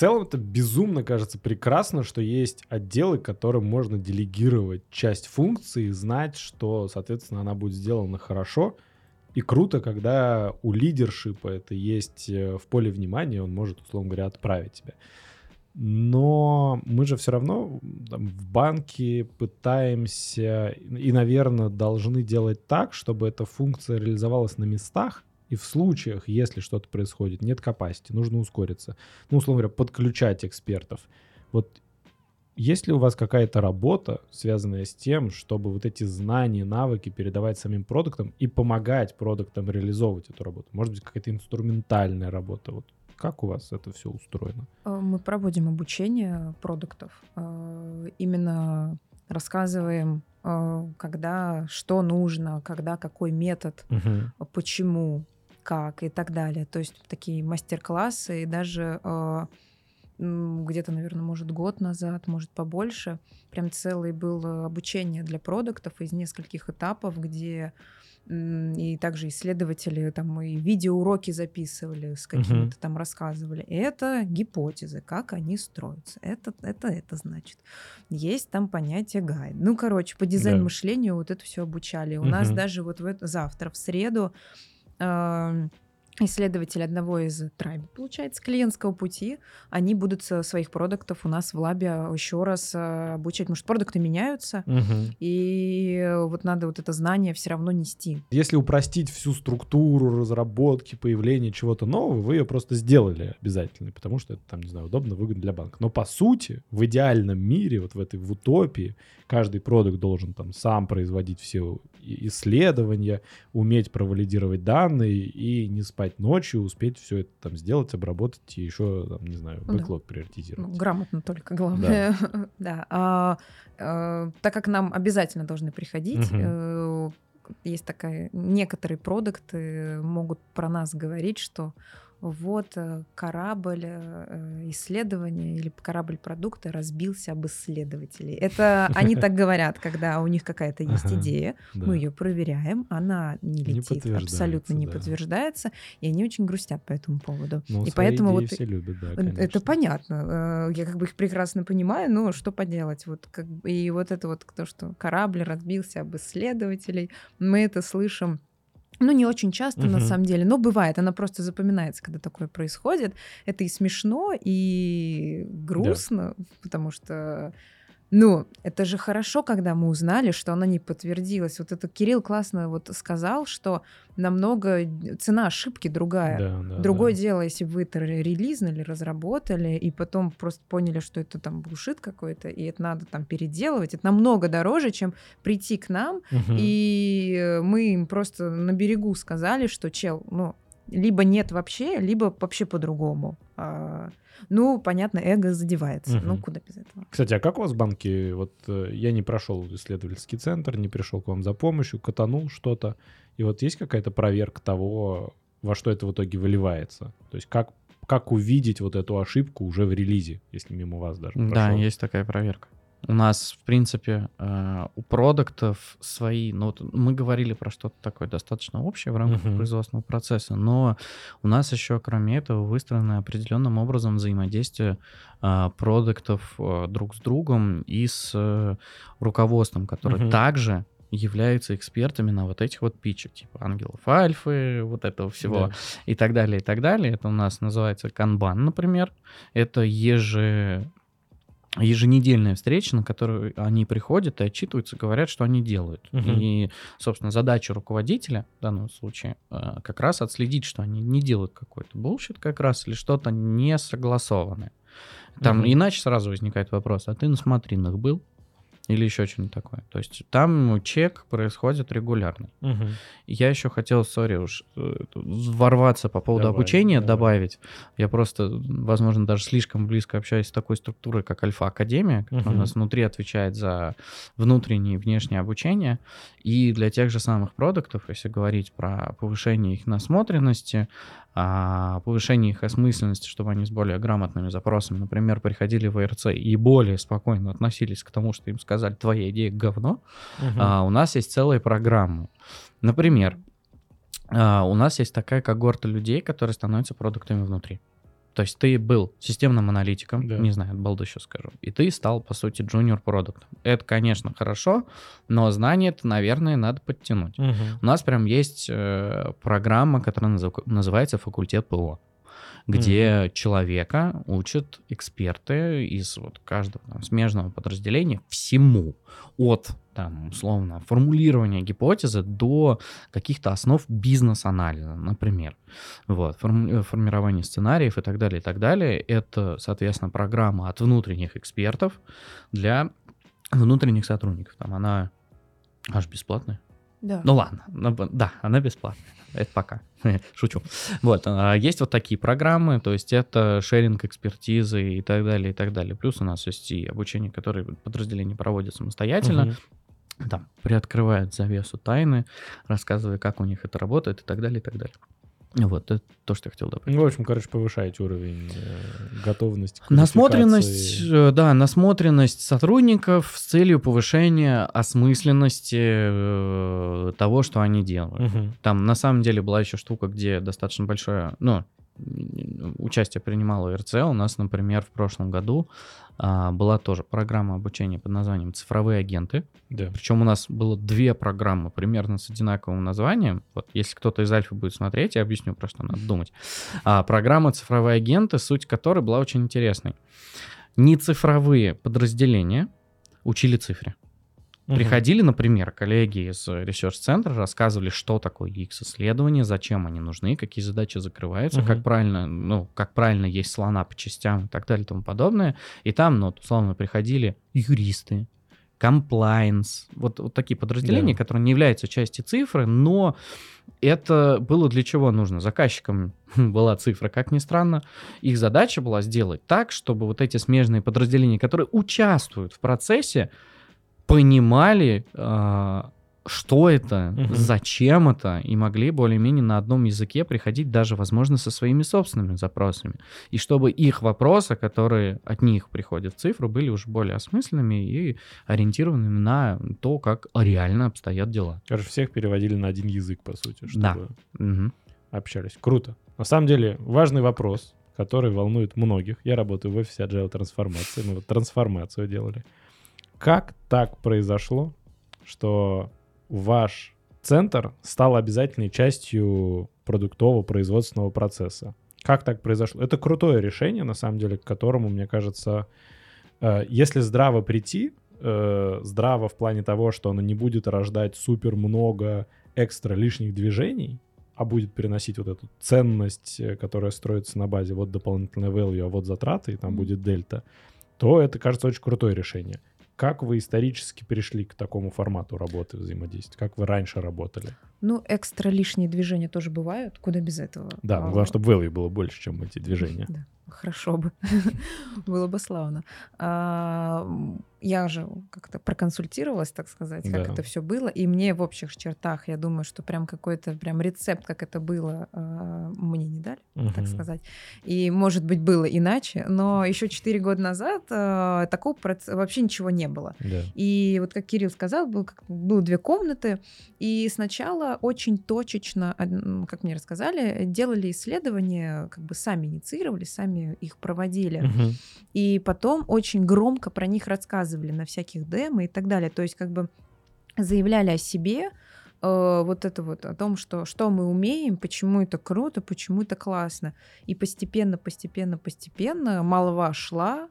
целом это безумно кажется прекрасно, что есть отделы, которым можно делегировать часть функции, знать, что, соответственно, она будет сделана хорошо. И круто, когда у лидершипа это есть э, в поле внимания, он может, условно говоря, отправить тебя. Но мы же все равно там, в банке пытаемся и, наверное, должны делать так, чтобы эта функция реализовалась на местах, и в случаях, если что-то происходит, нет capacity, нужно ускориться. Ну, условно говоря, подключать экспертов. Вот есть ли у вас какая-то работа, связанная с тем, чтобы вот эти знания, навыки передавать самим продуктам и помогать продуктам реализовывать эту работу? Может быть, какая-то инструментальная работа? Вот как у вас это все устроено? Э, мы проводим обучение продуктов. Э, именно рассказываем, э, когда что нужно, когда какой метод, угу. почему, как и так далее. То есть такие мастер-классы и даже э, где-то, наверное, может год назад, может побольше, прям целый был э, обучение для продуктов из нескольких этапов, где и также исследователи там и видеоуроки записывали, с какими-то uh-huh. там рассказывали. Это гипотезы, как они строятся. Это, это, это значит. Есть там понятие гайд. Ну, короче, по дизайн-мышлению да. вот это все обучали. У uh-huh. нас даже вот в это, завтра, в среду, исследователи одного из трайб, получается, клиентского пути, они будут своих продуктов у нас в лабе еще раз э, обучать, потому что продукты меняются, угу. и вот надо вот это знание все равно нести. Если упростить всю структуру разработки, появления чего-то нового, вы ее просто сделали обязательно, потому что это, там, не знаю, удобно, выгодно для банка. Но по сути, в идеальном мире, вот в этой в утопии, каждый продукт должен там сам производить все исследования, уметь провалидировать данные и не спать ночью, успеть все это там сделать, обработать и еще, там, не знаю, бэклог да. приоритизировать. Ну, грамотно только, главное. Да. да. А, а, так как нам обязательно должны приходить, угу. есть такая... Некоторые продукты могут про нас говорить, что вот э, корабль э, исследования или корабль продукта разбился об исследователей. Это они так говорят, когда у них какая-то есть идея, мы ее проверяем, она не летит, абсолютно не подтверждается, и они очень грустят по этому поводу. Ну, и поэтому вот все любят, да, это понятно. Э, я как бы их прекрасно понимаю, но что поделать? Вот как и вот это вот то, что корабль разбился об исследователей, мы это слышим ну, не очень часто, угу. на самом деле, но бывает, она просто запоминается, когда такое происходит. Это и смешно, и грустно, да. потому что ну, это же хорошо, когда мы узнали, что она не подтвердилась. Вот это Кирилл классно вот сказал, что намного цена ошибки другая. Да, да, Другое да. дело, если вы это релизнули, разработали, и потом просто поняли, что это там булшит какой-то, и это надо там переделывать. Это намного дороже, чем прийти к нам, угу. и мы им просто на берегу сказали, что, чел, ну, либо нет вообще, либо вообще по-другому. А, ну, понятно, эго задевается. Угу. Ну, куда без этого? Кстати, а как у вас в банке? Вот э, я не прошел исследовательский центр, не пришел к вам за помощью, катанул что-то. И вот есть какая-то проверка того, во что это в итоге выливается? То есть как, как увидеть вот эту ошибку уже в релизе, если мимо вас даже прошел? Да, есть такая проверка. У нас, в принципе, э, у продуктов свои, ну, вот мы говорили про что-то такое достаточно общее в рамках uh-huh. производственного процесса, но у нас еще, кроме этого, выстроено определенным образом взаимодействие э, продуктов э, друг с другом и с руководством, которое uh-huh. также являются экспертами на вот этих вот питчах, типа ангелов альфы, вот этого всего да. и так далее, и так далее. Это у нас называется канбан, например. Это еже еженедельная встреча, на которую они приходят и отчитываются, говорят, что они делают. Угу. И, собственно, задача руководителя в данном случае э, как раз отследить, что они не делают какой-то bullshit как раз или что-то не согласованное. Там угу. иначе сразу возникает вопрос, а ты на смотринах был? Или еще что-нибудь такое. То есть там чек происходит регулярно. Угу. Я еще хотел, сори, уж э, ворваться по поводу давай, обучения, давай. добавить. Я просто, возможно, даже слишком близко общаюсь с такой структурой, как Альфа-Академия, которая угу. у нас внутри отвечает за внутреннее и внешнее обучение. И для тех же самых продуктов, если говорить про повышение их насмотренности, повышение их осмысленности, чтобы они с более грамотными запросами, например, приходили в ИРЦ и более спокойно относились к тому, что им сказали, твоя идея говно, угу. а, у нас есть целые программы. Например, а, у нас есть такая когорта людей, которые становятся продуктами внутри. То есть ты был системным аналитиком, Да. не знаю, от балды сейчас скажу, и ты стал, по сути, junior продуктом. Это, конечно, хорошо, но знания это, наверное, надо подтянуть. У нас прям есть э, программа, которая назыв- называется факультет ПО, где человека учат эксперты из вот каждого там, смежного подразделения всему. От, там, условно, формулирования гипотезы до каких-то основ бизнес-анализа, например. Вот, форми- формирование сценариев и так далее, и так далее. Это, соответственно, программа от внутренних экспертов для внутренних сотрудников. Там она аж бесплатная. Да. Ну ладно, ну, да, она бесплатная. Это пока. Шучу. Вот, а, есть вот такие программы, то есть это шеринг экспертизы и так далее, и так далее. Плюс у нас есть и обучение, которое подразделение проводит самостоятельно, Мгм. там, приоткрывает завесу тайны, рассказывая, как у них это работает и так далее, и так далее. Вот, это то, что я хотел добавить. Ну, в общем, короче, повышаете уровень э, готовности. к Насмотренность, э, да, насмотренность сотрудников с целью повышения осмысленности э, того, что они делают. Мгм. Там на самом деле была еще штука, где достаточно большое, ну, участие принимало РЦ. У нас, например, в прошлом году а, была тоже программа обучения под названием «Цифровые агенты». Да. Причем у нас было две программы примерно с одинаковым названием. Вот если кто-то из Альфа будет смотреть, я объясню, про что надо думать. А, программа «Цифровые агенты», суть которой была очень интересной. Не цифровые подразделения учили цифре. Мгм. Приходили, например, коллеги из research -центра, рассказывали, что такое UX-исследования, зачем они нужны, какие задачи закрываются, Мгм. как правильно, ну, как правильно есть слона по частям и так далее и тому подобное. И там, ну, условно, приходили юристы, комплайнс, вот, вот такие подразделения, Да. которые не являются частью цифры, но это было для чего нужно? Заказчикам была цифра, как ни странно. Их задача была сделать так, чтобы вот эти смежные подразделения, которые участвуют в процессе, понимали, а, что это, Мгм. зачем это, и могли более-менее на одном языке приходить даже, возможно, со своими собственными запросами. И чтобы их вопросы, которые от них приходят в цифру, были уже более осмысленными и ориентированными на то, как реально обстоят дела. Короче, всех переводили на один язык, по сути, чтобы Да. Мгм. общались. Круто. На самом деле, важный вопрос, который волнует многих. Я работаю в офисе Agile трансформации. Мы вот трансформацию делали. Как так произошло, что ваш центр стал обязательной частью продуктово-производственного процесса? Как так произошло? Это крутое решение, на самом деле, к которому, мне кажется, э, если здраво прийти, э, здраво в плане того, что оно не будет рождать супер много экстра лишних движений, а будет переносить вот эту ценность, э, которая строится на базе вот дополнительной value, а вот затраты, и там будет дельта, то это, кажется, очень крутое решение. Как вы исторически пришли к такому формату работы взаимодействия? Как вы раньше работали? Ну, экстра лишние движения тоже бывают. Куда без этого? Да, А, главное, чтобы value было больше, чем эти движения. Да, хорошо бы. Было бы славно. А, Я же как-то проконсультировалась, так сказать, как Да. это все было. И мне в общих чертах, я думаю, что прям какой-то прям рецепт, как это было, а, мне не дали, так сказать. И, может быть, было иначе. Но еще 4 года назад а, такого вообще ничего не было. Да. И вот как Кирилл сказал, был, было две комнаты, и сначала очень точечно, как мне рассказали, делали исследования, как бы сами инициировали, сами их проводили. Мгм. И потом очень громко про них рассказывали на всяких демо и так далее. То есть как бы заявляли о себе, э, вот это вот о том, что, что мы умеем, почему это круто, почему это классно. И постепенно, постепенно, постепенно молва шла,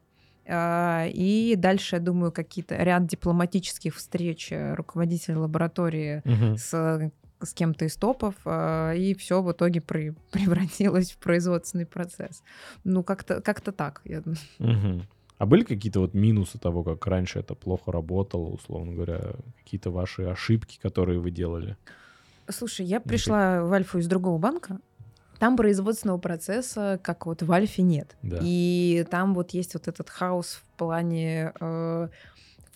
а, и дальше, я думаю, какие-то ряд дипломатических встреч э, руководителя лаборатории Мгм. с, с кем-то из топов, а, и все в итоге при- превратилось в производственный процесс. Ну, как-то как так. я думаю. Мгм. А были какие-то вот минусы того, как раньше это плохо работало, условно говоря, какие-то ваши ошибки, которые вы делали? Слушай, я пришла в Альфу из другого банка. Там производственного процесса, как вот в Альфе, нет. Да. И там вот есть вот этот хаос в плане э,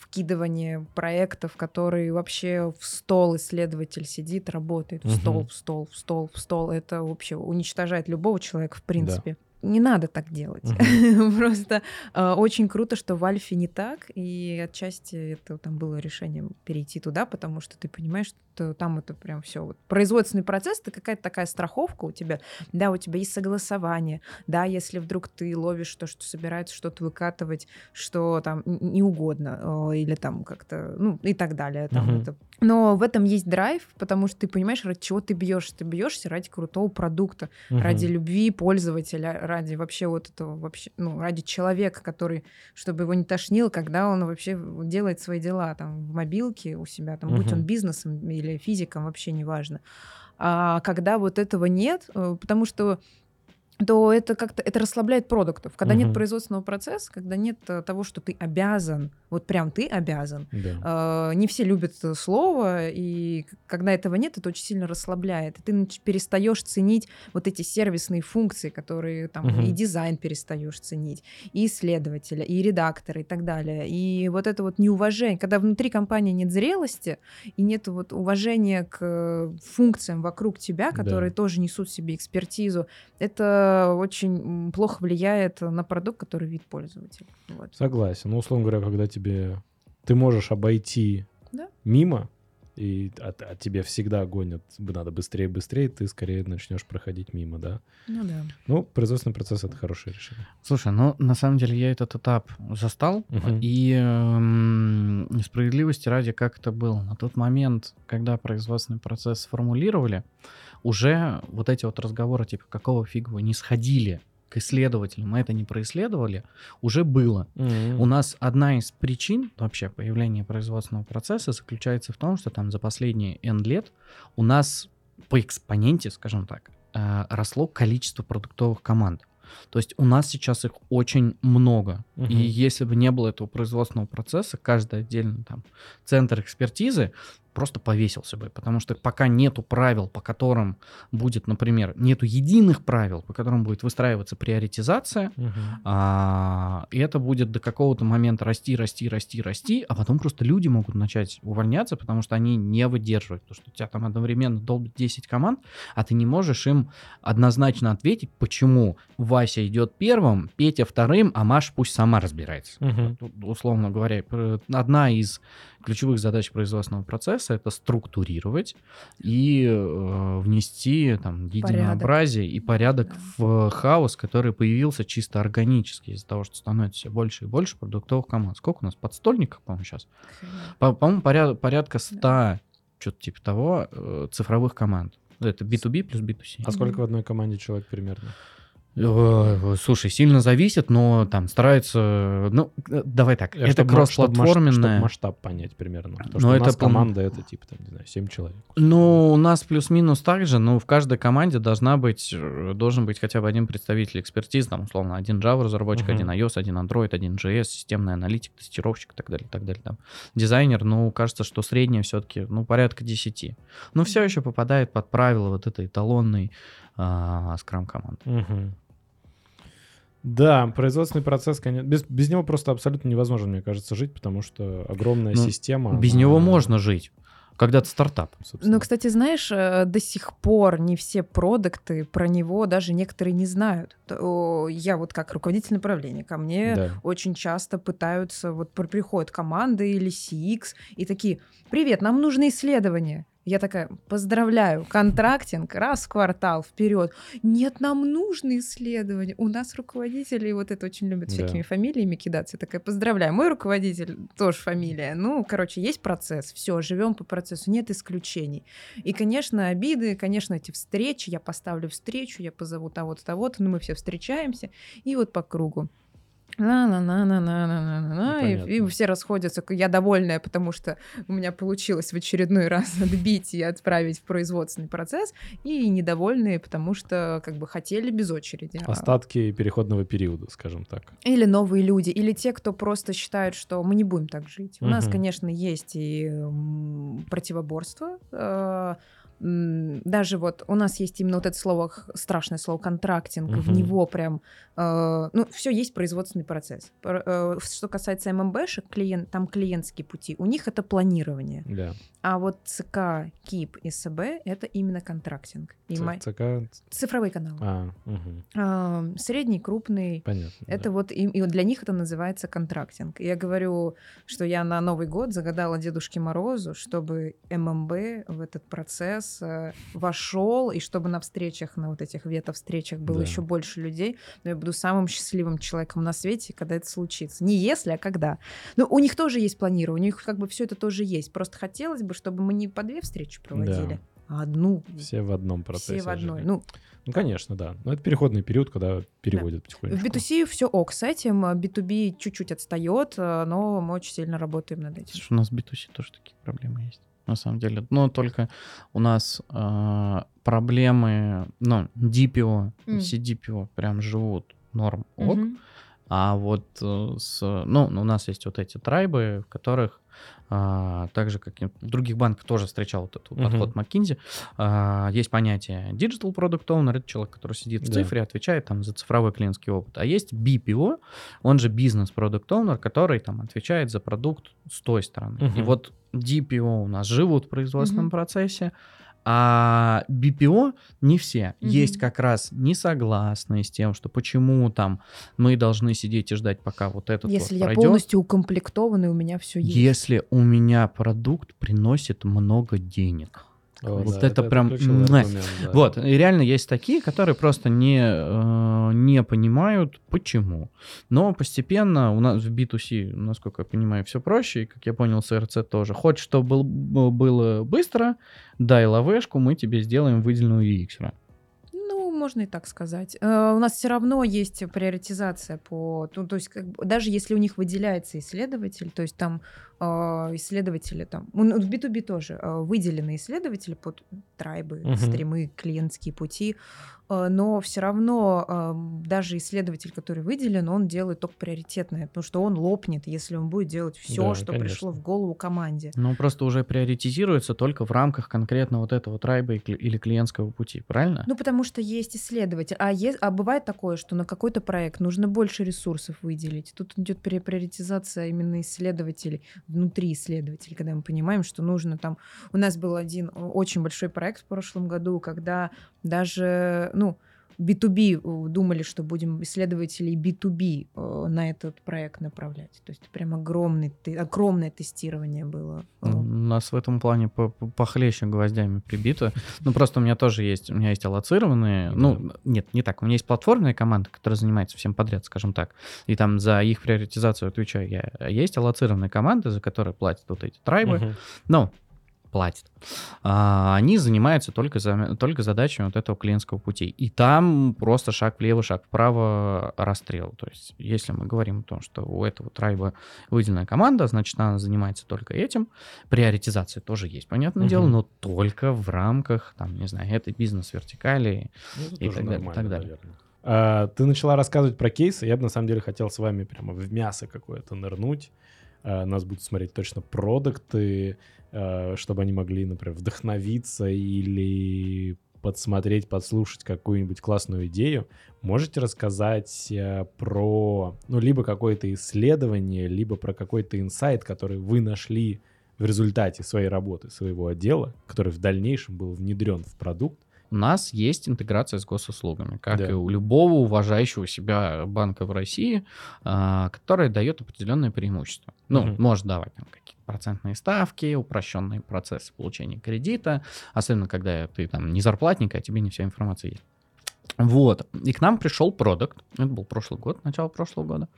вкидывания проектов, которые вообще в стол исследователь сидит, работает, в стол, в стол, в стол, в стол. Это вообще уничтожает любого человека, в принципе. Не надо так делать. Просто э, очень круто, что в Альфе не так, и отчасти это там было решение перейти туда, потому что ты понимаешь, что там это прям все вот производственный процесс, это какая-то такая страховка у тебя, да, у тебя есть согласование, да, если вдруг ты ловишь то, что собирается что-то выкатывать, что там не угодно, э, или там как-то, ну и так далее, там uh-huh. это но в этом есть драйв, потому что ты понимаешь, ради чего ты бьешься. Ты бьешься ради крутого продукта, угу. ради любви пользователя, ради вообще вот этого вообще, ну, ради человека, который, чтобы его не тошнило, когда он вообще делает свои дела там в мобилке у себя, там, угу. будь он бизнесом или физиком, вообще неважно. А когда вот этого нет, э, потому что то это как-то это расслабляет продуктов. Когда угу. нет производственного процесса, когда нет э, того, что ты обязан, вот прям ты обязан. Да. Э, не все любят слово, и когда этого нет, это очень сильно расслабляет. И ты перестаешь ценить вот эти сервисные функции, которые там угу. и дизайн перестаешь ценить, и исследователя, и редактора, и так далее. И вот это вот неуважение, когда внутри компании нет зрелости и нет вот уважения к функциям вокруг тебя, которые да. тоже несут в себе экспертизу, это очень плохо влияет на продукт, который вид пользователя. Вот. Согласен. Ну, условно говоря, когда тебе ты можешь обойти да? мимо, и от, от тебе всегда гонят, надо быстрее, быстрее, ты скорее начнешь проходить мимо, да? Ну да. Ну, производственный процесс — это хорошее решение. Слушай, ну, на самом деле я этот этап застал, uh-huh. и э, справедливости ради, как это было. На тот момент, когда производственный процесс сформулировали, уже вот эти вот разговоры, типа, какого фига вы не сходили к исследователям, мы это не происследовали, уже было. Mm-hmm. У нас одна из причин вообще появления производственного процесса заключается в том, что там за последние N лет у нас по экспоненте, скажем так, э, росло количество продуктовых команд. То есть у нас сейчас их очень много. Угу. И если бы не было этого производственного процесса, каждый отдельный там центр экспертизы просто повесился бы, потому что пока нету правил, по которым будет, например, нету единых правил, по которым будет выстраиваться приоритизация, угу. а, и это будет до какого-то момента расти, расти, расти, расти, а потом просто люди могут начать увольняться, потому что они не выдерживают, потому что у тебя там одновременно долбит 10 команд, а ты не можешь им однозначно ответить, почему Вася идет первым, Петя вторым, а Маша пусть сама разбирается. Угу. условно говоря, одна из ключевых задач производственного процесса это структурировать и э, внести там единообразие порядок. и порядок да. в хаос, который появился чисто органически из-за того, что становится все больше и больше продуктовых команд. Сколько у нас подстольников, по-моему, сейчас? По- по-моему, поряд- порядка 100, да. что-то типа того, э, цифровых команд. Это B2B плюс B2C. А сколько в одной команде человек примерно? Э, слушай, сильно зависит, но там стараются... Ну, э, давай так, это, это кроссплатформенное... Чтобы масштаб понять примерно. Потому но что это у нас команда это типа, там, не знаю, 7 человек. Ну, у нас плюс-минус так же, но в каждой команде должна быть, э, должен быть хотя бы один представитель экспертизы, там, условно, один Java разработчик, uh-huh. один iOS, один Android, один JS, системный аналитик, тестировщик и так далее, так далее. Там. Дизайнер, ну, кажется, что среднее все-таки, ну, порядка 10. Но все еще попадает под правила вот этой эталонной скрам-команды. Uh-huh. Да, производственный процесс, конечно, без, без него просто абсолютно невозможно, мне кажется, жить, потому что огромная ну, система. Без она... него можно жить. Когда то стартап. Собственно. Ну, кстати, знаешь, э, до сих пор не все продукты про него даже некоторые не знают. Я вот как руководитель направления, ко мне да. очень часто пытаются, вот приходят команды или CX и такие, привет, нам нужны исследования. Я такая, поздравляю, контрактинг раз в квартал вперед. Нет, нам нужны исследования. У нас руководители вот это очень любят да. всякими фамилиями кидаться. Я такая, поздравляю, мой руководитель тоже фамилия. Ну, короче, есть процесс, все, живем по процессу, нет исключений. И, конечно, обиды, конечно, эти встречи, я поставлю встречу, я позову того-то, того-то, но мы все встречаемся, и вот по кругу на на на на на на на на и, и все расходятся. Я довольная, потому что у меня получилось в очередной раз отбить и отправить в производственный процесс, и недовольные, потому что как бы хотели без очереди. Остатки переходного периода, скажем так. Или новые люди, или те, кто просто считают, что мы не будем так жить. У угу. нас, конечно, есть и противоборство. Даже вот у нас есть именно вот это слово, страшное слово контрактинг, угу. в него прям, э, ну, все есть производственный процесс. Э, что касается ММБшек, клиент, там клиентские пути, у них это планирование. Да. А вот ЦК, КИП и СБ — это именно контрактинг. И Ц- ЦК... Цифровые каналы. А, угу. э, средний, крупный. Понятно. Это да. вот, и, и для них это называется контрактинг. Я говорю, что я на Новый год загадала Дедушке Морозу, чтобы ММБ в этот процесс э, вошел, и чтобы на встречах, на вот этих вето-встречах было Да. еще больше людей. Но я буду самым счастливым человеком на свете, когда это случится. Не если, а когда. Ну, у них тоже есть планирование, у них как бы все это тоже есть. Просто хотелось бы, чтобы мы не по две встречи проводили, а одну. Все в одном процессе. Все в одной. жили. Ну, Ну, конечно, да. Но это переходный период, когда переводят потихонечку. в B2C все ок с этим, а B2B чуть-чуть отстает, а, но мы очень сильно работаем над этим. Слушай, у нас в B2C тоже такие проблемы есть. На самом деле. Но только у нас э, проблемы, ну, DPO, М. CDPO прям живут норм ок. Мгм. А вот э, с, ну, у нас есть вот эти трайбы, в которых а, так же, как и в других банках тоже встречал вот этот Мгм. подход McKinsey, а, есть понятие Digital Product Owner, это человек, который сидит в Да. цифре, отвечает там за цифровой клиентский опыт. А есть BPO, он же Business Product Owner, который там отвечает за продукт с той стороны. И Мгм. вот DPO у нас живут в производственном Мгм. процессе, а BPO не все. Мгм. Есть как раз несогласные с тем, что почему там мы должны сидеть и ждать, пока вот этот Если вот я пройдет. полностью укомплектован, и у меня все есть. Если у меня продукт приносит много денег. О, Вот да, это прям, ключевой муа. аргумент, да. Вот, и реально есть такие, которые просто не, э, не понимают, почему. Но постепенно у нас в B2C, насколько я понимаю, все проще, и, как я понял, с РЦ тоже. Хочешь, чтобы был- было быстро, дай лавешку, мы тебе сделаем выделенную UX. Можно и так сказать. Э, У нас все равно есть приоритизация по... Ну, то есть, как даже если у них выделяется исследователь, то есть там э, исследователи там... ну, В B2B тоже э, выделены исследователи под трайбы, Мгм. стримы, клиентские пути, но все равно э, даже исследователь, который выделен, он делает только приоритетное, потому что он лопнет, если он будет делать все, Да, что конечно. пришло в голову команде. Ну, просто уже приоритизируется только в рамках конкретно вот этого трайба или клиентского пути, правильно? Ну, потому что есть исследователь. А, е- а бывает такое, что на какой-то проект нужно больше ресурсов выделить. Тут идет при- приоритизация именно исследователей, внутри исследователей, когда мы понимаем, что нужно там... У нас был один очень большой проект в прошлом году, когда даже, ну, B2B э, думали, что будем исследователей B2B э, на этот проект направлять. То есть прям огромный, огромное тестирование было. Э, У нас в этом плане по- по- похлеще гвоздями прибито. Ну, просто у меня тоже есть, у меня есть аллоцированные, ну, нет, не так, у меня есть платформенная команда, которая занимается всем подряд, скажем так, и там за их приоритизацию отвечаю я. Есть аллоцированные команды, за которые платят вот эти трайбы, Мгм. ну, платят. А, они занимаются только, за, только задачами вот этого клиентского пути. И там просто шаг влево, шаг вправо, расстрел. То есть, если мы говорим о том, что у этого трайба выделенная команда, значит, она занимается только этим. Приоритизация тоже есть, понятное Мгм. дело, но только в рамках, там, не знаю, этой бизнес-вертикали. Ну, и так далее, так далее. наверное. А, ты начала рассказывать про кейсы. Я бы на самом деле хотел с вами прямо в мясо какое-то нырнуть. А, нас будут смотреть точно продукты, а, чтобы они могли, например, вдохновиться или подсмотреть, подслушать какую-нибудь классную идею. Можете рассказать а, про, ну, либо какое-то исследование, либо про какой-то инсайт, который вы нашли в результате своей работы, своего отдела, который в дальнейшем был внедрен в продукт, У нас есть интеграция с госуслугами, как Да. и у любого уважающего себя банка в России, а, которая дает определенные преимущества. Ну, Мгм. может давать там какие-то процентные ставки, упрощенные процессы получения кредита, особенно когда ты там не зарплатник, а тебе не вся информация есть. Вот. И к нам пришел продукт. Это был прошлый год, начало прошлого года.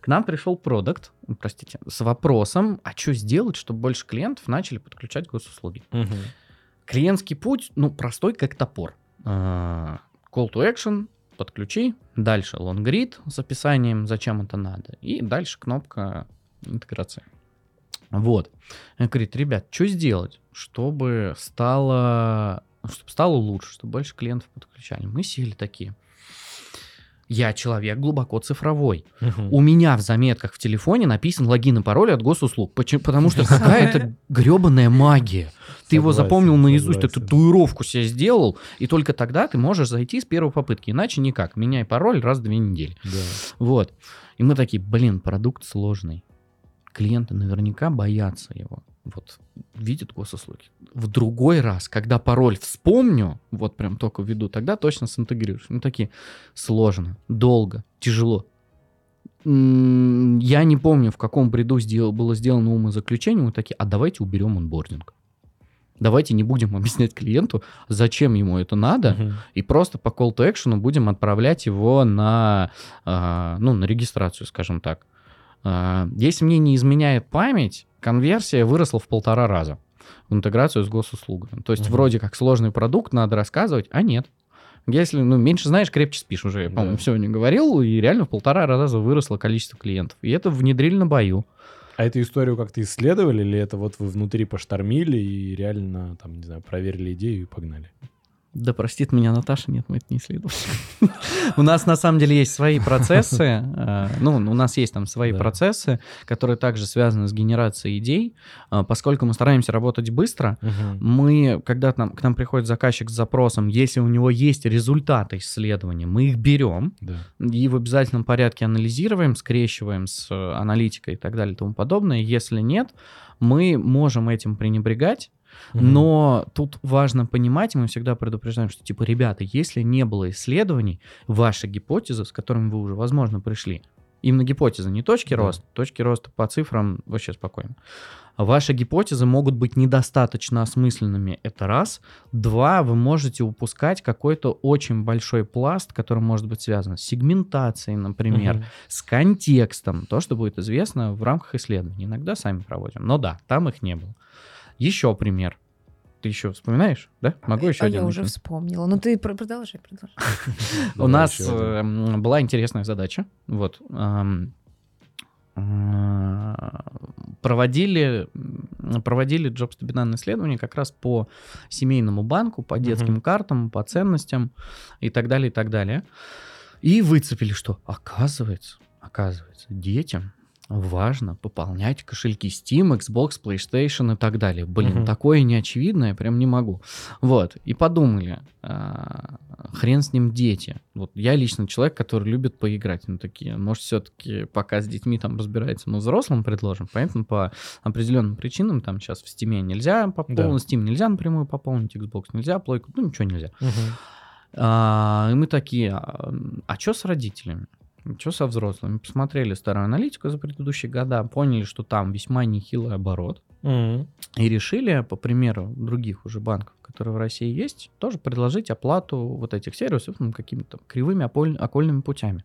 К нам пришел продукт, простите, с вопросом, а что сделать, чтобы больше клиентов начали подключать госуслуги. Клиентский путь, ну, простой, как топор. А, Call to action, подключи, дальше лонгрид с описанием, зачем это надо, и дальше кнопка интеграции. Вот. Он говорит, ребят, что сделать, чтобы стало, чтобы стало лучше, чтобы больше клиентов подключали? Мы сели такие. Я человек глубоко цифровой. У меня в заметках в телефоне написан логин и пароль от госуслуг. Почему? Потому что какая-то гребаная магия. Ты его запомнил наизусть, ты татуировку себе сделал, и только тогда ты можешь зайти с первой попытки. Иначе никак. Меняй пароль раз в две недели. Да. Вот. И мы такие, блин, продукт сложный. Клиенты наверняка боятся его. Вот, видят госуслуги. В другой раз, когда пароль вспомню, вот прям только введу, тогда точно синтегрируешь. Ну, такие, сложно, долго, тяжело. Я не помню, в каком бреду сделал, было сделано умозаключение. Мы такие, а давайте уберем онбординг. Давайте не будем объяснять клиенту, зачем ему это надо, uh-huh. и просто по call to action будем отправлять его на, э, ну, на регистрацию, скажем так. Э, если мне не изменяет память, конверсия выросла в полтора раза в интеграцию с госуслугами. То есть uh-huh. вроде как сложный продукт, надо рассказывать, а нет. Если ну, меньше знаешь, крепче спишь уже. Я, по-моему, да. не говорил, и реально в полтора раза выросло количество клиентов. И это внедрили на бою. А эту историю как-то исследовали, или это вот вы внутри поштормили и реально, там, не знаю, проверили идею и погнали? Да простит меня Наташа, нет, мы это не исследовали. У нас на самом деле есть свои процессы, э, ну, у нас есть там свои процессы, которые также связаны с генерацией идей. Э, поскольку мы стараемся работать быстро, мы, когда к нам приходит заказчик с запросом, если у него есть результаты исследования, мы их берем и в обязательном порядке анализируем, скрещиваем с э, аналитикой и так далее и тому подобное. Если нет, мы можем этим пренебрегать, но тут важно понимать, мы всегда предупреждаем, что типа, ребята, если не было исследований, ваша гипотеза, с которыми вы уже, возможно, пришли, именно гипотеза, не точки да. роста, точки роста по цифрам вообще спокойно. Ваши гипотезы могут быть недостаточно осмысленными, это раз. Два, вы можете упускать какой-то очень большой пласт, который может быть связан с сегментацией, например, угу. с контекстом, то, что будет известно в рамках исследований. Иногда сами проводим, но да, там их не было. Еще пример. Ты еще вспоминаешь, да? Могу еще а один? Я уже вспомнила. Ну ты продолжай, продолжай. У нас эм, была интересная задача. Вот. Эм, э, проводили, проводили джобс-добинальное исследование как раз по семейному банку, по детским картам, по ценностям и так далее, и так далее. И выцепили, что оказывается, оказывается, детям важно пополнять кошельки Steam, Xbox, PlayStation и так далее. Блин, угу. такое неочевидное, я прям не могу. Вот, и подумали, а, хрен с ним дети. Вот я лично человек, который любит поиграть. Ну, такие, может, все-таки пока с детьми там разбирается, мы взрослым предложим. Поэтому по определенным причинам там сейчас в Steam нельзя пополнить, да. Steam нельзя напрямую пополнить, Xbox нельзя, Play, ну, ничего нельзя. Угу. А, и мы такие, а, а что с родителями? Что со взрослыми? Посмотрели старую аналитику за предыдущие года, поняли, что там весьма нехилый оборот. Mm-hmm. И решили, по примеру других уже банков, которые в России есть, тоже предложить оплату вот этих сервисов ну, какими-то кривыми окольными путями.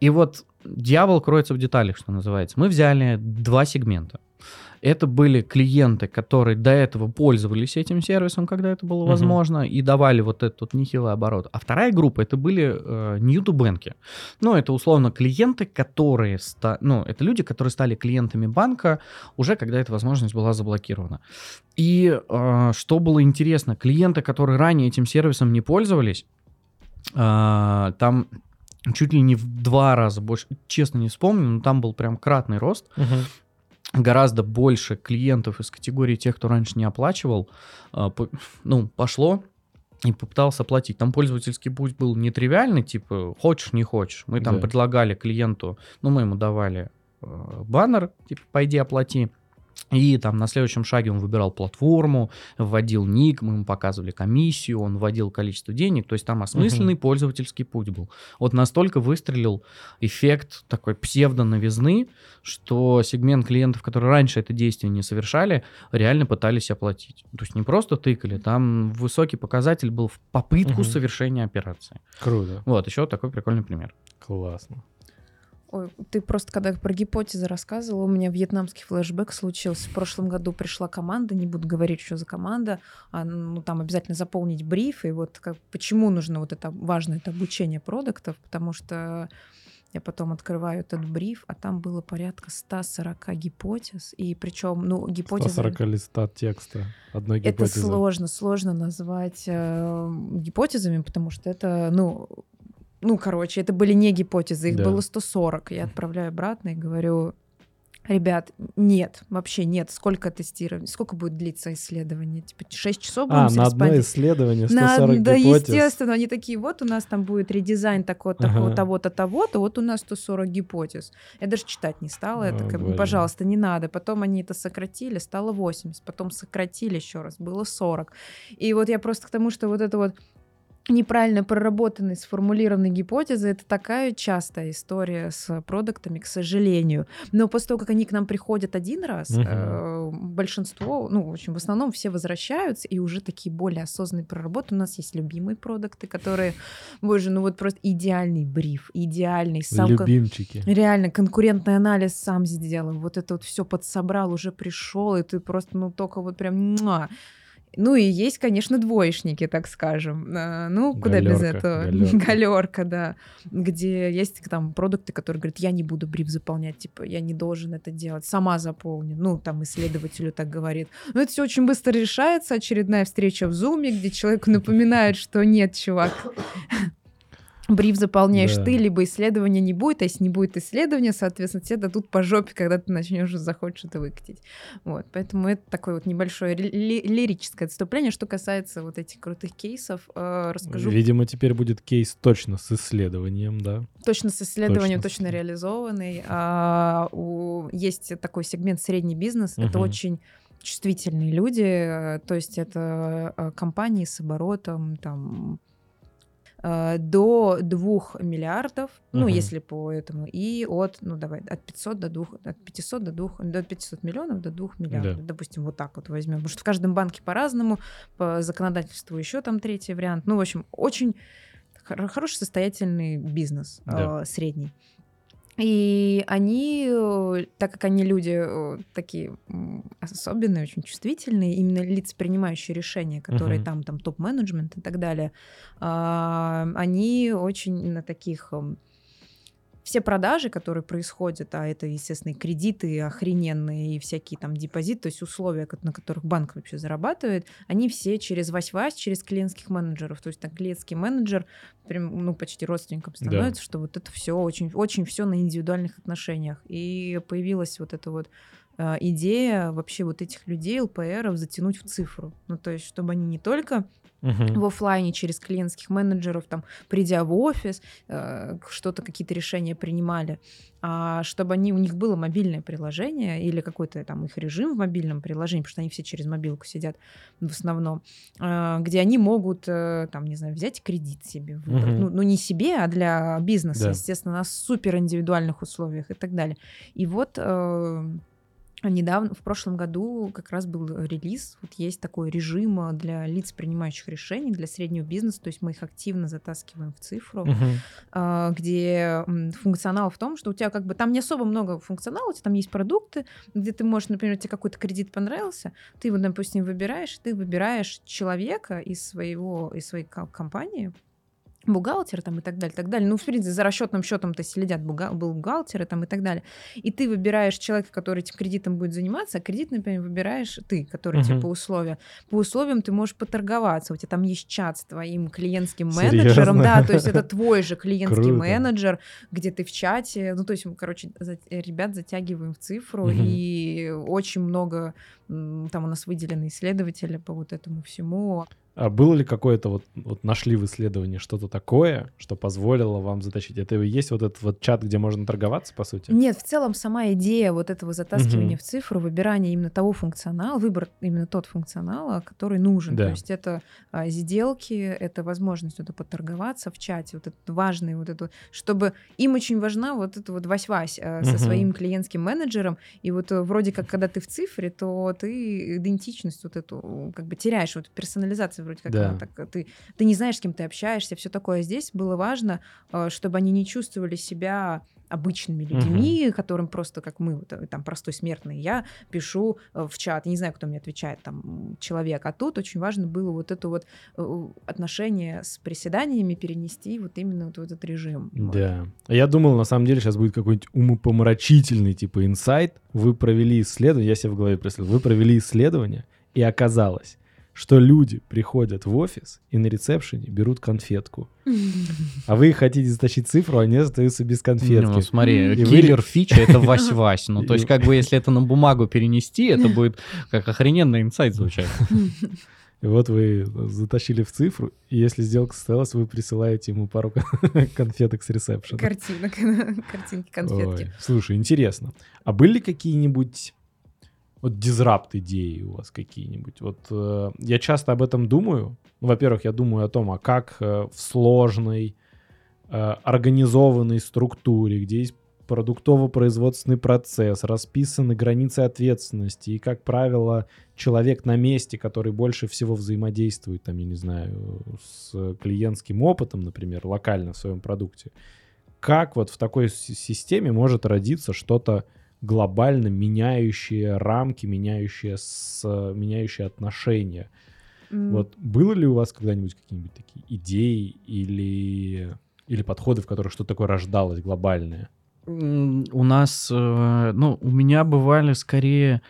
И вот дьявол кроется в деталях, что называется. Мы взяли два сегмента. Это были клиенты, которые до этого пользовались этим сервисом, когда это было возможно, uh-huh. и давали вот этот вот нехилый оборот. А вторая группа это были э, ньютубенки. Ну, это условно клиенты, которые... Ста... Ну, это люди, которые стали клиентами банка уже когда эта возможность была заблокирована. И э, что было интересно, клиенты, которые ранее этим сервисом не пользовались, э, там чуть ли не в два раза больше, честно не вспомню, но там был прям кратный рост. Uh-huh гораздо больше клиентов из категории тех, кто раньше не оплачивал, а, ну, пошло и попытался оплатить. Там пользовательский путь был нетривиальный, типа, хочешь, не хочешь. Мы там да. предлагали клиенту, ну, мы ему давали э, баннер, типа, пойди оплати. И там на следующем шаге он выбирал платформу, вводил ник, мы ему показывали комиссию, он вводил количество денег, то есть там осмысленный uh-huh. пользовательский путь был. Вот настолько выстрелил эффект такой псевдо-новизны, что сегмент клиентов, которые раньше это действие не совершали, реально пытались оплатить. То есть не просто тыкали, там высокий показатель был в попытку uh-huh. совершения операции. Круто. Вот, еще такой прикольный пример. Классно. Ой, ты просто когда про гипотезы рассказывала, у меня вьетнамский флешбэк случился. В прошлом году пришла команда, не буду говорить, что за команда, а, ну там обязательно заполнить бриф, и вот как, почему нужно вот это важно это обучение продуктов, потому что я потом открываю этот бриф, а там было порядка 140 гипотез, и причем, ну, гипотезы... 140 листа текста одной гипотезы. Это сложно, сложно назвать э, гипотезами, потому что это, ну, ну, короче, это были не гипотезы, их Да. было 140. Я отправляю обратно и говорю, ребят, нет, вообще нет. Сколько тестирования, сколько будет длиться исследование? Типа 6 часов будем А, на одно респондить? исследование На- 140 да, гипотез. естественно, они такие, вот у нас там будет редизайн такого, такого, Ага. того-то, того-то, вот у нас 140 гипотез. Я даже читать не стала, как бы, блин. пожалуйста, не надо. Потом они это сократили, стало 80, потом сократили еще раз, было 40. И вот я просто к тому, что вот это вот неправильно проработанные, сформулированные гипотезы, это такая частая история с продуктами, к сожалению. Но после того, как они к нам приходят один раз, Мгм. э, большинство, ну, в общем, в основном все возвращаются и уже такие более осознанные проработаны. У нас есть любимые продукты, которые, боже, ну вот просто идеальный бриф, идеальный сам кон- Любимчики. Реально, конкурентный анализ сам сделал. Вот это вот все подсобрал, уже пришел, и ты просто, ну, только вот прям... муа. Ну и есть, конечно, двоечники, так скажем. А, Ну, куда без Галерка, этого? галерка. Галерка, да. Где есть там продукты, которые говорят, я не буду бриф заполнять, типа, я не должен это делать, сама заполню. Ну, там исследователю так говорит. Но это все очень быстро решается. Очередная встреча в Зуме, где человеку напоминают, что нет, чувак, бриф заполняешь Да. ты, либо исследования не будет, а если не будет исследования, соответственно, тебе дадут по жопе, когда ты начнешь уже захочешь это выкатить. Вот, поэтому это такое вот небольшое ли- ли- лирическое отступление. Что касается вот этих крутых кейсов, э, расскажу Видимо, теперь будет кейс точно с исследованием, да. точно с исследованием, Точно. точно, реализованный. А, у- есть такой сегмент средний бизнес, это Мгм. очень чувствительные люди, э, то есть это э, компании с оборотом там до 2 миллиардов, ну, Мгм. если по этому, и от, ну, давай, от 500 до 2, от 500 до 2, до 500 миллионов до 2 миллиардов, допустим, вот так вот возьмем, потому что в каждом банке по-разному, по законодательству еще там третий вариант, ну, в общем, очень хор- хороший состоятельный бизнес, Да. э, средний. И они, э, так как они люди э, такие особенные, очень чувствительные, именно лица, принимающие решения, которые Мгм. там, там топ-менеджмент и так далее, а, они очень на таких... Все продажи, которые происходят, а это, естественно, и кредиты охрененные, и всякие там депозиты, то есть условия, на которых банк вообще зарабатывает, они все через вась-вась, через клиентских менеджеров. То есть там клиентский менеджер прям, ну, почти родственником Да. становится, что вот это все очень, очень все на индивидуальных отношениях. И появилась вот эта вот э, идея вообще вот этих людей, ЛПРов, затянуть в цифру. Ну, то есть, чтобы они не только В оффлайне через клиентских менеджеров, там, придя в офис, э, что-то, какие-то решения принимали, а чтобы они, у них было мобильное приложение или какой-то там их режим в мобильном приложении, потому что они все через мобилку сидят в основном, э, где они могут, э, там, не знаю, взять кредит себе, выбрать. Ну, ну, не себе, а для бизнеса, Да. естественно, на супер индивидуальных условиях и так далее. И вот э, Недавно, в прошлом году как раз был релиз. Вот есть такой режим а, для лиц, принимающих решений, для среднего бизнеса. То есть мы их активно затаскиваем в цифру, а, где функционал в том, что у тебя как бы там не особо много функционала, у тебя там есть продукты, где ты можешь, например, тебе какой-то кредит понравился, ты его, допустим, выбираешь, ты выбираешь человека из своего, из своей ко- компании, бухгалтер там и так далее, так далее. Ну, в принципе, за расчетным счетом-то следят буга- бухгалтеры там и так далее. И ты выбираешь человека, который этим кредитом будет заниматься, а кредит, например, выбираешь ты, который тебе Мгм. по условиям. По условиям ты можешь поторговаться. У тебя там есть чат с твоим клиентским Серьезно? менеджером. Да, то есть это твой же клиентский Круто. менеджер, где ты в чате. Ну, то есть, мы, короче, за- ребят затягиваем в цифру. Мгм. И очень много там у нас выделены исследователи по вот этому всему. А было ли какое-то вот, вот нашли в исследовании что-то такое, что позволило вам затащить? Это и есть вот этот вот чат, где можно торговаться, по сути? Нет, в целом сама идея вот этого затаскивания Мгм. в цифру, выбирания именно того функционала, выбор именно тот функционала, который нужен. Да. То есть это а, сделки, это возможность вот поторговаться в чате, вот это важный вот это, чтобы им очень важна вот эта вот вась-вась а, со Мгм. своим клиентским менеджером, и вот э, вроде как, когда ты в цифре, то ты идентичность вот эту как бы теряешь, вот персонализация вроде как, Да. она так, ты, ты не знаешь, с кем ты общаешься, все такое. Здесь было важно, э, чтобы они не чувствовали себя обычными людьми, которым просто, как мы, вот, э, там, простой смертный, я пишу э, в чат, я не знаю, кто мне отвечает, там, человек, а тут очень важно было вот это вот э, отношение с приседаниями перенести вот именно вот в этот режим. Вот. Да. А Я думал, на самом деле, сейчас будет какой-нибудь умопомрачительный, типа, инсайт. Вы провели исследование, я себе в голове представил, вы провели исследование, и оказалось, что люди приходят в офис и на ресепшене берут конфетку. А вы хотите затащить цифру, а они остаются без конфетки. Ну, смотри, и киллер вы... фича — это вась-вась. Ну, то есть, как бы, если это на бумагу перенести, это будет как охрененный инсайт звучать. И вот вы затащили в цифру, и если сделка состоялась, вы присылаете ему пару конфеток с ресепшена. Картинок, картинки, конфетки. Ой, слушай, интересно. А были какие-нибудь вот дизрапт идеи у вас какие-нибудь? Вот э, я часто об этом думаю. Ну, во-первых, я думаю о том, а как э, в сложной, э, организованной структуре, где есть продуктово-производственный процесс, расписаны границы ответственности, и, как правило, человек на месте, который больше всего взаимодействует, там, я не знаю, с клиентским опытом, например, локально в своем продукте, как вот в такой системе может родиться что-то глобально меняющее рамки, меняющее, с, меняющее отношения. Mm. Вот было ли у вас когда-нибудь какие-нибудь такие идеи или, или подходы, в которых что-то такое рождалось глобальное? у нас, э, ну, у меня бывали скорее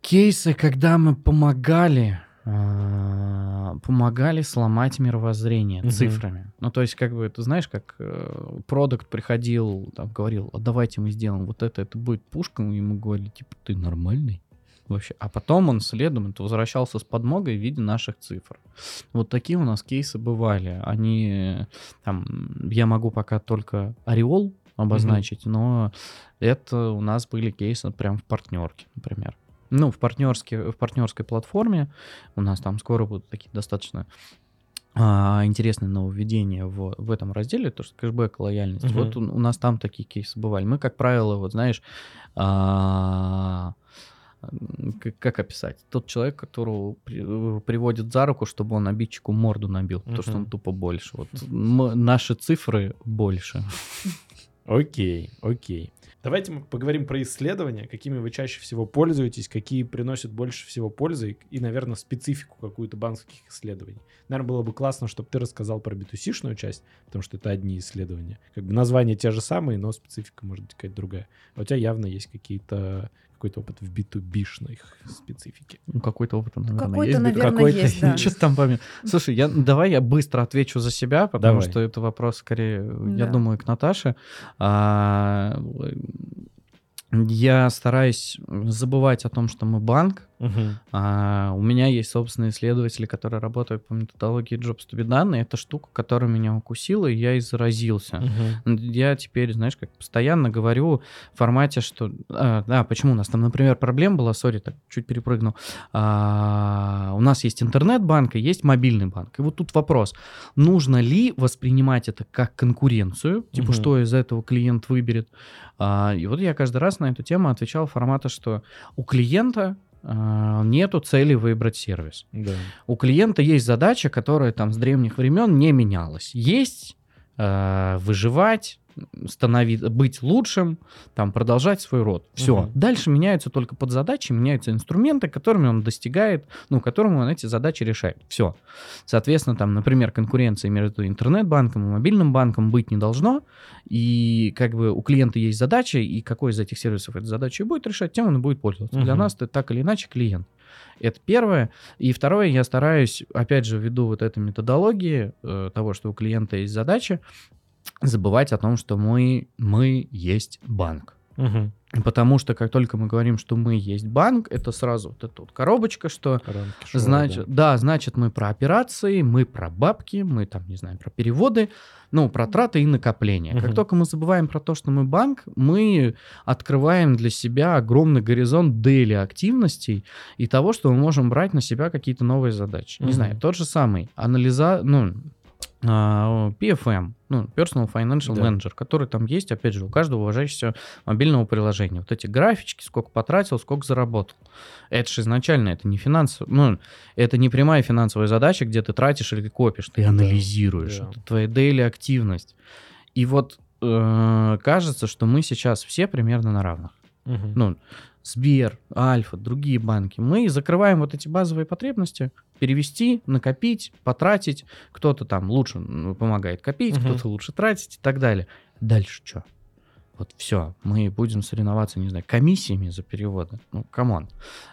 кейсы, когда мы помогали, помогали сломать мировоззрение угу. цифрами. Ну, то есть, как бы, ты знаешь, как э, продукт приходил, там, говорил, а давайте мы сделаем вот это, это будет пушка, и ему говорили, типа, ты нормальный? вообще. А потом он следом возвращался с подмогой в виде наших цифр. Вот такие у нас кейсы бывали. Они, там, я могу пока только ореол обозначить, mm-hmm. но это у нас были кейсы прям в партнерке, например. Ну, в, партнерске, в партнерской платформе у нас там скоро будут такие достаточно а, интересные нововведения в, в этом разделе, то, что кэшбэк, лояльность. Uh-huh. Вот у, у нас там такие кейсы бывали. Мы, как правило, вот знаешь, а, как, как описать? Тот человек, которого при, приводит за руку, чтобы он обидчику морду набил, потому что он тупо больше. Вот мы, наши цифры больше. Окей, окей. Давайте мы поговорим про исследования, какими вы чаще всего пользуетесь, какие приносят больше всего пользы и, наверное, специфику какую-то банковских исследований. Наверное, было бы классно, чтобы ты рассказал про B2C-шную часть, потому что это одни исследования. Как бы названия те же самые, но специфика может быть какая-то другая. А у тебя явно есть какие-то какой-то опыт в B2B-шной специфике. Ну, какой-то опыт, наверное, какой-то, есть. Наверное, какой-то, есть, да. Что там помню. Слушай, я, давай я быстро отвечу за себя, потому давай. что это вопрос скорее, да. я думаю, к Наташе. А, я стараюсь забывать о том, что мы банк, Uh-huh. А, у меня есть собственные исследователи, которые работают по методологии Jobs to be done, и это штука, которая меня укусила, и я и заразился. Uh-huh. Я теперь, знаешь, как постоянно говорю в формате, что... А, да, почему у нас там, например, проблема была, сори, так чуть перепрыгнул. А, у нас есть интернет-банк и есть мобильный банк. И вот тут вопрос, нужно ли воспринимать это как конкуренцию, типа, uh-huh. что из этого клиент выберет. А, и вот я каждый раз на эту тему отвечал формата, что у клиента нету цели выбрать сервис. Да. У клиента есть задача, которая там с древних времен не менялась. Есть э, выживать, становиться, быть лучшим, там, продолжать свой род. Все. Угу. Дальше меняются только подзадачи, меняются инструменты, которыми он достигает, ну, которыми он эти задачи решает. Все. Соответственно, там, например, конкуренция между интернет-банком и мобильным банком быть не должно, и как бы у клиента есть задача, и какой из этих сервисов эту задачу будет решать, тем он и будет пользоваться. Угу. Для нас это так или иначе клиент. Это первое. И второе, я стараюсь, опять же, ввиду вот этой методологии э, того, что у клиента есть задача, забывать о том, что мы, мы есть банк. Угу. Потому что как только мы говорим, что мы есть банк, это сразу вот эта вот коробочка, что шоу, значит, да. да, значит мы про операции, мы про бабки, мы там не знаю про переводы, ну про траты и накопления. Угу. Как только мы забываем про то, что мы банк, мы открываем для себя огромный горизонт дели активностей и того, что мы можем брать на себя какие-то новые задачи. Угу. Не знаю, тот же самый анализа, ну PFM, ну, Personal Financial да. Manager, который там есть, опять же, у каждого уважающегося мобильного приложения. Вот эти графички, сколько потратил, сколько заработал. Это же изначально, это не финансово, ну, это не прямая финансовая задача, где ты тратишь или копишь, ты анализируешь. Да. Это твоя daily активность. И вот э, кажется, что мы сейчас все примерно на равных. Угу. Ну, Сбер, Альфа, другие банки. Мы закрываем вот эти базовые потребности, перевести, накопить, потратить. Кто-то там лучше помогает копить, угу. кто-то лучше тратить и так далее. Дальше что? Вот все, мы будем соревноваться, не знаю, комиссиями за переводы. Ну, come on.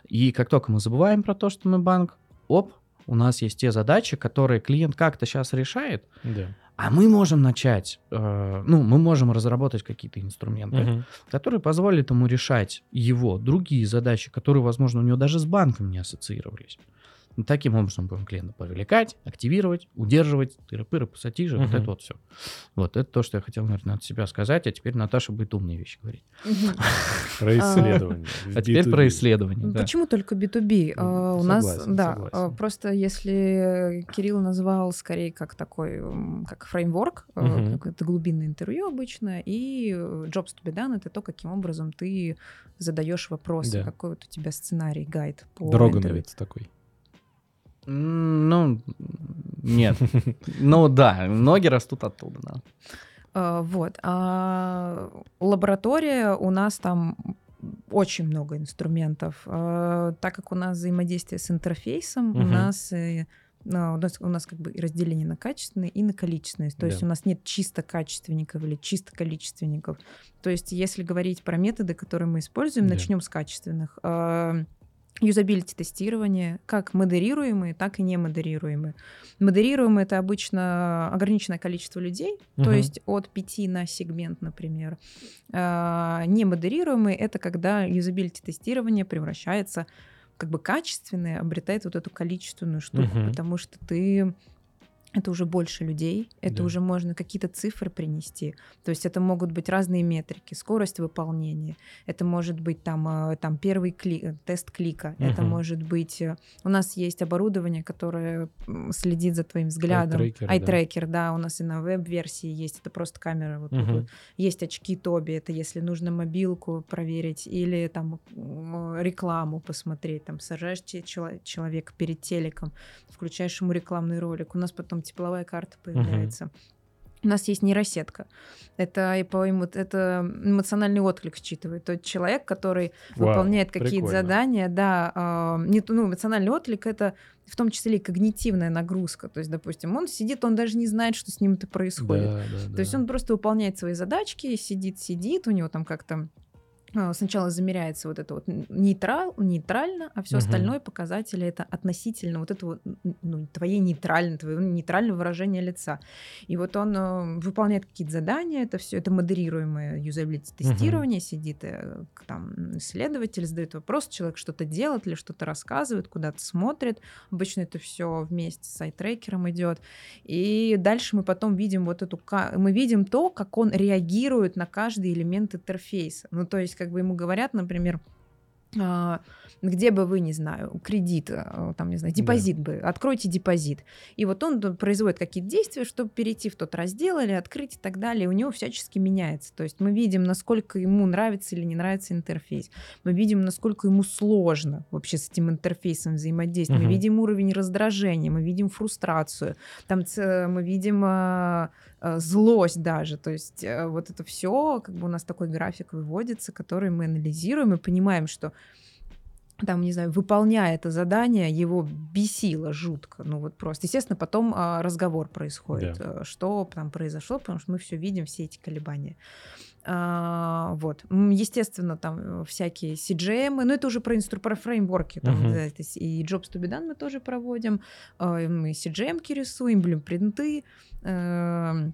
И как только мы забываем про то, что мы банк, оп, у нас есть те задачи, которые клиент как-то сейчас решает, Да. а мы можем начать, э, ну, мы можем разработать какие-то инструменты, Мгм. которые позволят ему решать его другие задачи, которые, возможно, у него даже с банком не ассоциировались. И таким образом будем клиента привлекать, активировать, удерживать, тыры-пыры, пассатижи, вот Мгм. это вот все. Вот это то, что я хотел, наверное, от себя сказать, а теперь Наташа будет умные вещи говорить. Про исследование. в А теперь B2B. про исследование, Ну, да. Почему только B2B? А, У нас, Согласен, да, согласен. а, просто если Кирилл назвал скорее как такой, как фреймворк, а, это глубинное интервью обычно, и э, jobs to be done — это то, каким образом ты задаешь вопросы, Да. какой вот у тебя сценарий, гайд по интервью. Дрогановец такой. Ну, нет. Ну да, ноги растут оттуда, да. А, Вот. А лаборатория у нас там очень много инструментов. А, Так как у нас взаимодействие с интерфейсом, у нас э, ну, у нас, у нас как бы разделение на качественные и на количественные. То есть Да. у нас нет чисто качественников или чисто количественников. То есть если говорить про методы, которые мы используем, Да. начнем с качественных. Юзабилити тестирование, как модерируемые, так и не модерируемые. Модерируемые это обычно ограниченное количество людей, то Мгм. есть от 5 на сегмент, например. А, Не модерируемые это когда юзабилити тестирование превращается как бы качественное, обретает вот эту количественную штуку, Мгм. потому что ты это уже больше людей, это Да. уже можно какие-то цифры принести. То есть это могут быть разные метрики, скорость выполнения, это может быть там, э, там первый кли- э, тест клика, это Мгм. может быть... э, У нас есть оборудование, которое следит за твоим взглядом. Да. Ай-трекер, да, у нас и на веб-версии есть, это просто камера вот вот. Есть очки Тоби, это если нужно мобилку проверить или там рекламу посмотреть, там сажаешь че- чело- человека перед телеком, включаешь ему рекламный ролик, у нас потом тепловая карта появляется. У нас есть нейросетка. Это, и по эмо- это эмоциональный отклик считывает. Тот человек, который Вау, выполняет какие-то задания, да, а, не, то- ну, эмоциональный отклик это в том числе и когнитивная нагрузка. То есть, допустим, он сидит, он даже не знает, что с ним это происходит. Да, да, То есть да. он просто выполняет свои задачки, сидит, сидит, у него там как-то а, сначала замеряется вот это вот нейтрал, нейтрально, а все Мгм. остальное показатели это относительно вот этого ну, твоей нейтральной, твоего нейтрального выражения лица. И вот он э, выполняет какие-то задания, это все это модерируемое юзабилити тестирование, сидит э, там исследователь задает вопрос, человек что-то делает или что-то рассказывает, куда-то смотрит. Обычно это все вместе с сайтрекером идет. И дальше мы потом видим вот эту, мы видим то, как он реагирует на каждый элемент интерфейса. Ну, то есть, как бы ему говорят, например, а, где бы вы, не знаю, кредит, а, там, не знаю, Да. депозит бы, откройте депозит. И вот он производит какие-то действия, чтобы перейти в тот раздел или открыть и так далее. И у него всячески меняется. То есть мы видим, насколько ему нравится или не нравится интерфейс. Мы видим, насколько ему сложно вообще с этим интерфейсом взаимодействовать. Мгм. Мы видим уровень раздражения, мы видим фрустрацию. Там мы видим а, злость даже. То есть э, вот это все, как бы у нас такой график выводится, который мы анализируем и понимаем, что там, не знаю, выполняя это задание, его бесило жутко. Ну вот просто. Естественно, потом а, разговор происходит, Да. э, что там произошло, потому что мы все видим, все эти колебания. А, вот. Естественно, там э, всякие CGM, но это уже про, инстру... про фреймворки. Там, Мгм. да, это и Jobs to be done мы тоже проводим, а, мы CGM рисуем, блюпринты, эм,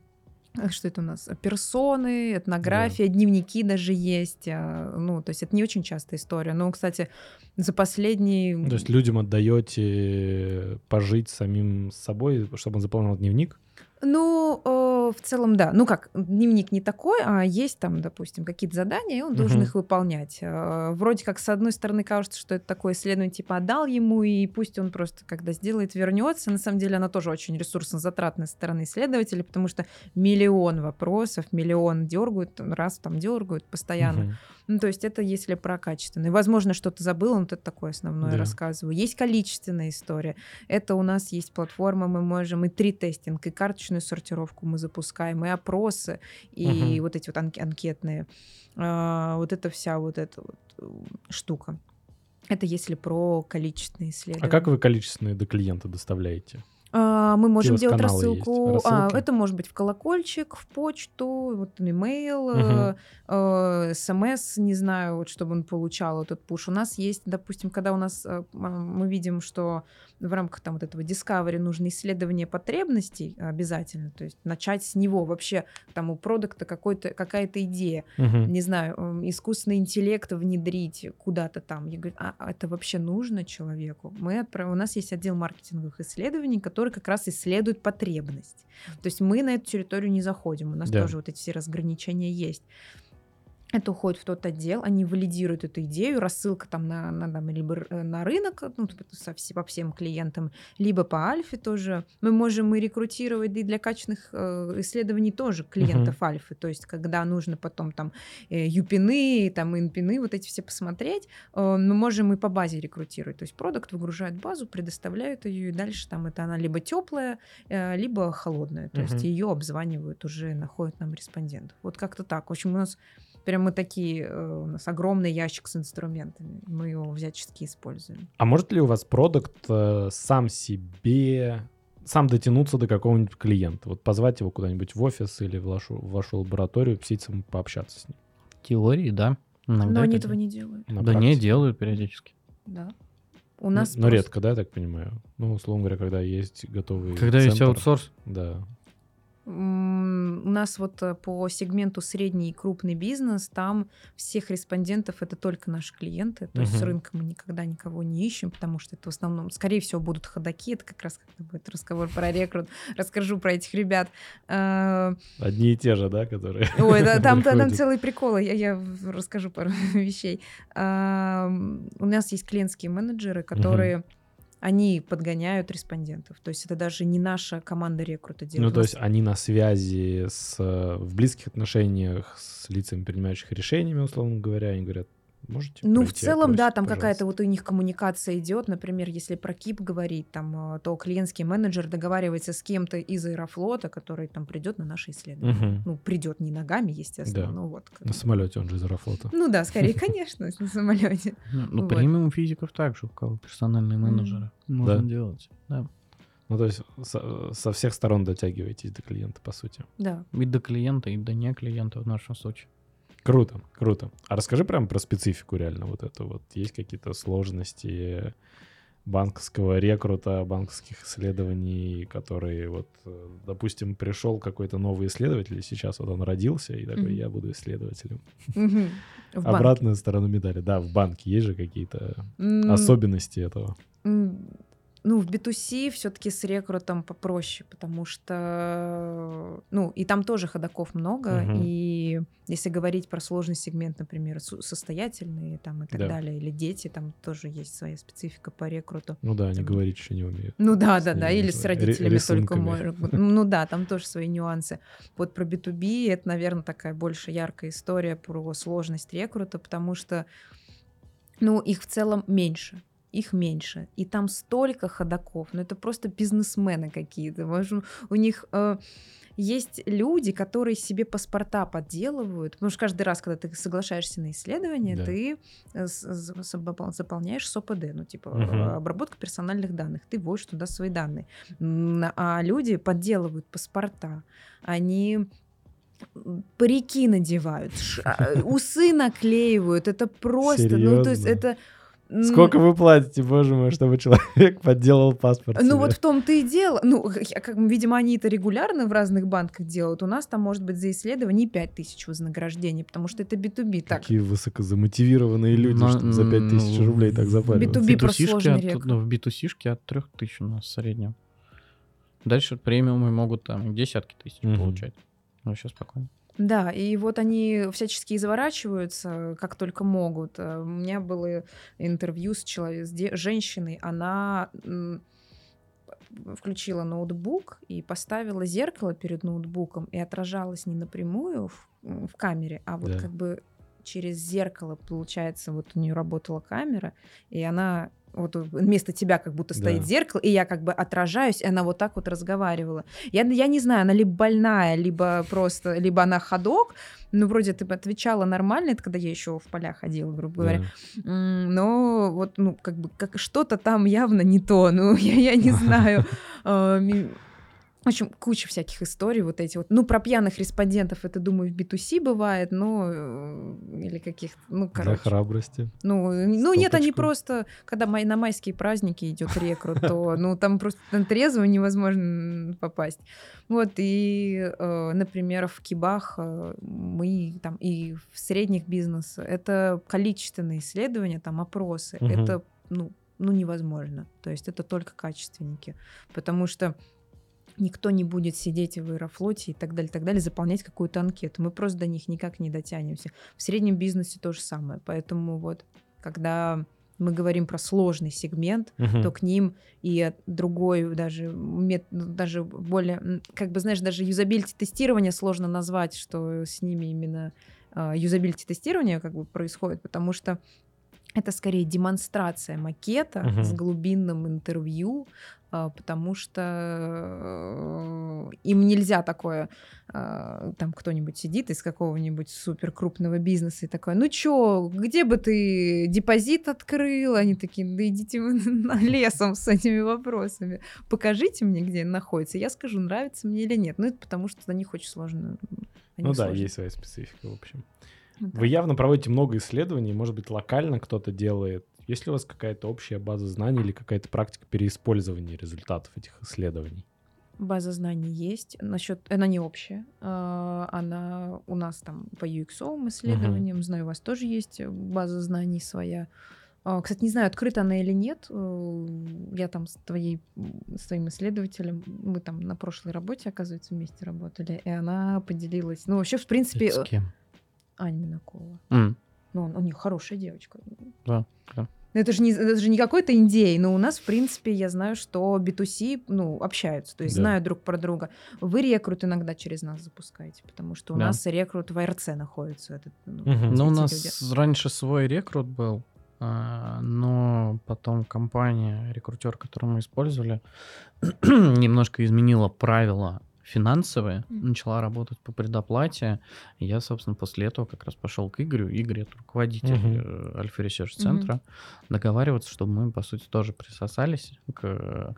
а что это у нас? Персоны, этнография, дневники даже есть. Ну, то есть это не очень частая история. Но, кстати, за последний... То есть людям отдаете пожить самим собой, чтобы он заполнял дневник? Ну, э, в целом, да. Ну как, дневник не такой, а есть там, допустим, какие-то задания, и он должен Мгм. их выполнять. Э, Вроде как, с одной стороны, кажется, что это такое исследование, типа, отдал ему, и пусть он просто, когда сделает, вернется. На самом деле, она тоже очень ресурсно-затратная стороны исследователя, потому что миллион вопросов, миллион дергают, раз там дергают постоянно. Мгм. Ну, то есть это если про качественное. Возможно, что-то забыл, но это такое основное Да. рассказываю. Есть количественная история. Это у нас есть платформа, мы можем и три тестинг, и карточную сортировку мы запускаем, и опросы, и Мгм. вот эти вот анк- анкетные. А, вот эта вся вот эта вот э, штука. Это если про количественные исследования. А как вы количественные до клиента доставляете? А, мы можем делать рассылку. А, это может быть в колокольчик, в почту, вот имейл, Мгм. э, э, смс, не знаю, вот чтобы он получал этот пуш. У нас есть, допустим, когда у нас э, мы видим, что в рамках там вот этого Discovery нужно исследование потребностей обязательно, то есть начать с него вообще там у продукта какой-то какая-то идея, Мгм. не знаю, искусственный интеллект внедрить куда-то там. Я говорю, а а это вообще нужно человеку? Мы отправ... У нас есть отдел маркетинговых исследований, который как раз исследует потребность. То есть мы на эту территорию не заходим, у нас Да. тоже вот эти все разграничения есть. Это уходит в тот отдел, они валидируют эту идею, рассылка там на, на, там, либо э, на рынок, ну, типа, со по всем клиентам, либо по альфе тоже. Мы можем и рекрутировать и для качественных э, исследований тоже клиентов альфы. То есть, когда нужно потом там э, юпины, там инпины, вот эти все посмотреть, э, мы можем и по базе рекрутировать. То есть продукт выгружает базу, предоставляют ее, и дальше там это она либо теплая, э, либо холодная. То есть Мгм. ее обзванивают уже, находят нам респондентов. Вот как-то так. В общем, у нас прям мы такие, э, у нас огромный ящик с инструментами. Мы его всячески используем. А может ли у вас продукт э, сам себе сам дотянуться до какого-нибудь клиента? Вот позвать его куда-нибудь в офис или в вашу, в вашу лабораторию, птицам пообщаться с ним? В теории, да. Иногда Но они это этого не делают. на Да не, практике? делают периодически. Да. У нас Но просто- редко, да, я так понимаю? Ну, условно говоря, когда есть готовый Когда есть центр, аутсорс, Да. У нас вот э, по сегменту средний и крупный бизнес, там всех респондентов это только наши клиенты. То есть с рынка мы никогда никого не ищем, потому что это в основном, скорее всего, будут ходаки. Это как раз когда будет разговор про рекрут. Расскажу про этих ребят. Э, Одни и те же, да, которые... Ой, да, там, там приходят. целый прикол, я, я расскажу пару вещей. У нас есть клиентские менеджеры, которые они подгоняют респондентов. То есть это даже не наша команда рекрута делает. Ну, то есть они на связи с, э, в близких отношениях с лицами, принимающих решениями, условно говоря, они говорят, можете Ну, в целом, да, опросик, там пожалуйста?» какая-то вот у них коммуникация идет. Например, если про КИП говорить, там, э, то клиентский менеджер договаривается с кем-то из Аэрофлота, который там придет на наше исследование. Мгм. Ну, придет не ногами, естественно, Да. ну вот. как На самолете он же из Аэрофлота. Ну да, скорее, конечно, на самолете. Ну, премиум физиков также, у кого персональные менеджеры. Можно Да. делать. Да. Ну, то есть со, со всех сторон дотягиваетесь до клиента, по сути. Да. И до клиента, и до не клиента в нашем случае. Круто, круто. А расскажи прям про специфику реально вот это вот. Есть какие-то сложности банковского рекрута, банковских исследований, которые вот, допустим, пришел какой-то новый исследователь, и сейчас вот он родился, и такой, я буду исследователем. Обратная сторона медали. Да, в банке есть же какие-то особенности этого. Ну, в B2C все-таки с рекрутом попроще, потому что, ну, и там тоже ходаков много, Мгм. и если говорить про сложный сегмент, например, состоятельные там и так Да. далее, или дети, там тоже есть своя специфика по рекруту. Ну да, они Там- говорить еще не умеют. Ну да, С да, да, или с родителями только рисунками. быть. Ну да, там тоже свои нюансы. Вот про B2B это, наверное, такая больше яркая история про сложность рекрута, потому что, ну, их в целом меньше. Их меньше. И там столько ходаков. Ну, это просто бизнесмены какие-то. У них э, есть люди, которые себе паспорта подделывают. Потому что каждый раз, когда ты соглашаешься на исследование, Да. ты э, запол- заполняешь СОПД, ну, типа э, обработка персональных данных. Ты вводишь туда свои данные. А люди подделывают паспорта. Они парики надевают, а, усы наклеивают. Это просто, ну, то есть Серьезно? это... Сколько вы платите, боже мой, чтобы человек подделал паспорт Ну себе? вот в том-то и дело. Ну, как, видимо, они это регулярно в разных банках делают. У нас там может быть за исследование 5 тысяч вознаграждения, потому что это B2B. Так, Какие высокозамотивированные люди, Но, чтобы за 5000 ну, рублей так запариваться. B2B про B2C-шки сложный от, рекрут. ну, в B2C-шке от 3000 у нас в среднем. Дальше премиумы могут там десятки тысяч Мгм. получать. Вообще спокойно. Да, и вот они всячески изворачиваются, как только могут. Э, У меня было интервью с, человек, с женщиной, она включила ноутбук и поставила зеркало перед ноутбуком и отражалась не напрямую в, в камере, а вот Да. как бы через зеркало, получается, вот у нее работала камера, и она вот вместо тебя как будто стоит Да. зеркало, и я как бы отражаюсь, и она вот так вот разговаривала. Я, я не знаю, она либо больная, либо просто, либо она ходок, ну, вроде ты бы отвечала нормально, это когда я еще в полях ходила, грубо говоря. Да. Но вот, ну, как бы, как что-то там явно не то, ну, я, я не знаю. В общем, куча всяких историй вот эти вот. Ну, про пьяных респондентов это, думаю, в B2C бывает, но... э, Или каких-то, ну, Для короче. храбрости. Ну, э, ну нет, они просто, когда май- на майские праздники идет рекрут, то, ну, там просто трезво невозможно попасть. Вот, и, э, например, в Кибах мы там и в средних бизнес, это количественные исследования, там опросы, это, ну, ну, невозможно. То есть это только качественники, потому что никто не будет сидеть в Аэрофлоте и так далее, так далее, заполнять какую-то анкету. Мы просто до них никак не дотянемся. В среднем бизнесе то же самое. Поэтому вот, когда мы говорим про сложный сегмент, Мгм. то к ним и другой даже мет- ну, даже более, как бы знаешь, даже юзабилити тестирование сложно назвать, что с ними именно юзабилити тестирование как бы происходит, потому что это скорее демонстрация макета Мгм. с глубинным интервью, а, потому что э, им нельзя такое, а, там кто-нибудь сидит из какого-нибудь супер крупного бизнеса и такой, ну чё, где бы ты депозит открыл? Они такие, да идите вы на лесом с этими вопросами. Покажите мне, где находится. Я скажу, нравится мне или нет. Ну, это потому что за них очень сложно. они Ну да, сложные. есть своя специфика, в общем. Вот Вы явно проводите много исследований, может быть, локально кто-то делает. Есть ли у вас какая-то общая база знаний или какая-то практика переиспользования результатов этих исследований? База знаний есть. Насчет, она не общая. а, Она у нас там по UX исследованиям, знаю, у вас тоже есть база знаний своя. А, Кстати, не знаю, открыта она или нет. Э, Я там с твоей, с твоим исследователем, мы там на прошлой работе, оказывается, вместе работали, и она поделилась. Ну, вообще, в принципе, Это с кем? Аня Минакова. Ну, у нее хорошая девочка. Да, да. Это же, не, это же не какой-то индей, но у нас, в принципе, я знаю, что B2C, ну, общаются, то есть Да. знают друг про друга. Вы рекрут иногда через нас запускаете, потому что у Да. нас рекрут в АРЦ находится. Этот, ну, Мгм. Ну, у нас люди. раньше свой рекрут был, а, но потом компания, рекрутер, которую мы использовали, немножко изменила правила финансовые, начала работать по предоплате. И я, собственно, после этого как раз пошел к Игорю. Игорь — это руководитель э, Альфа Research центра. Договариваться, чтобы мы, по сути, тоже присосались к,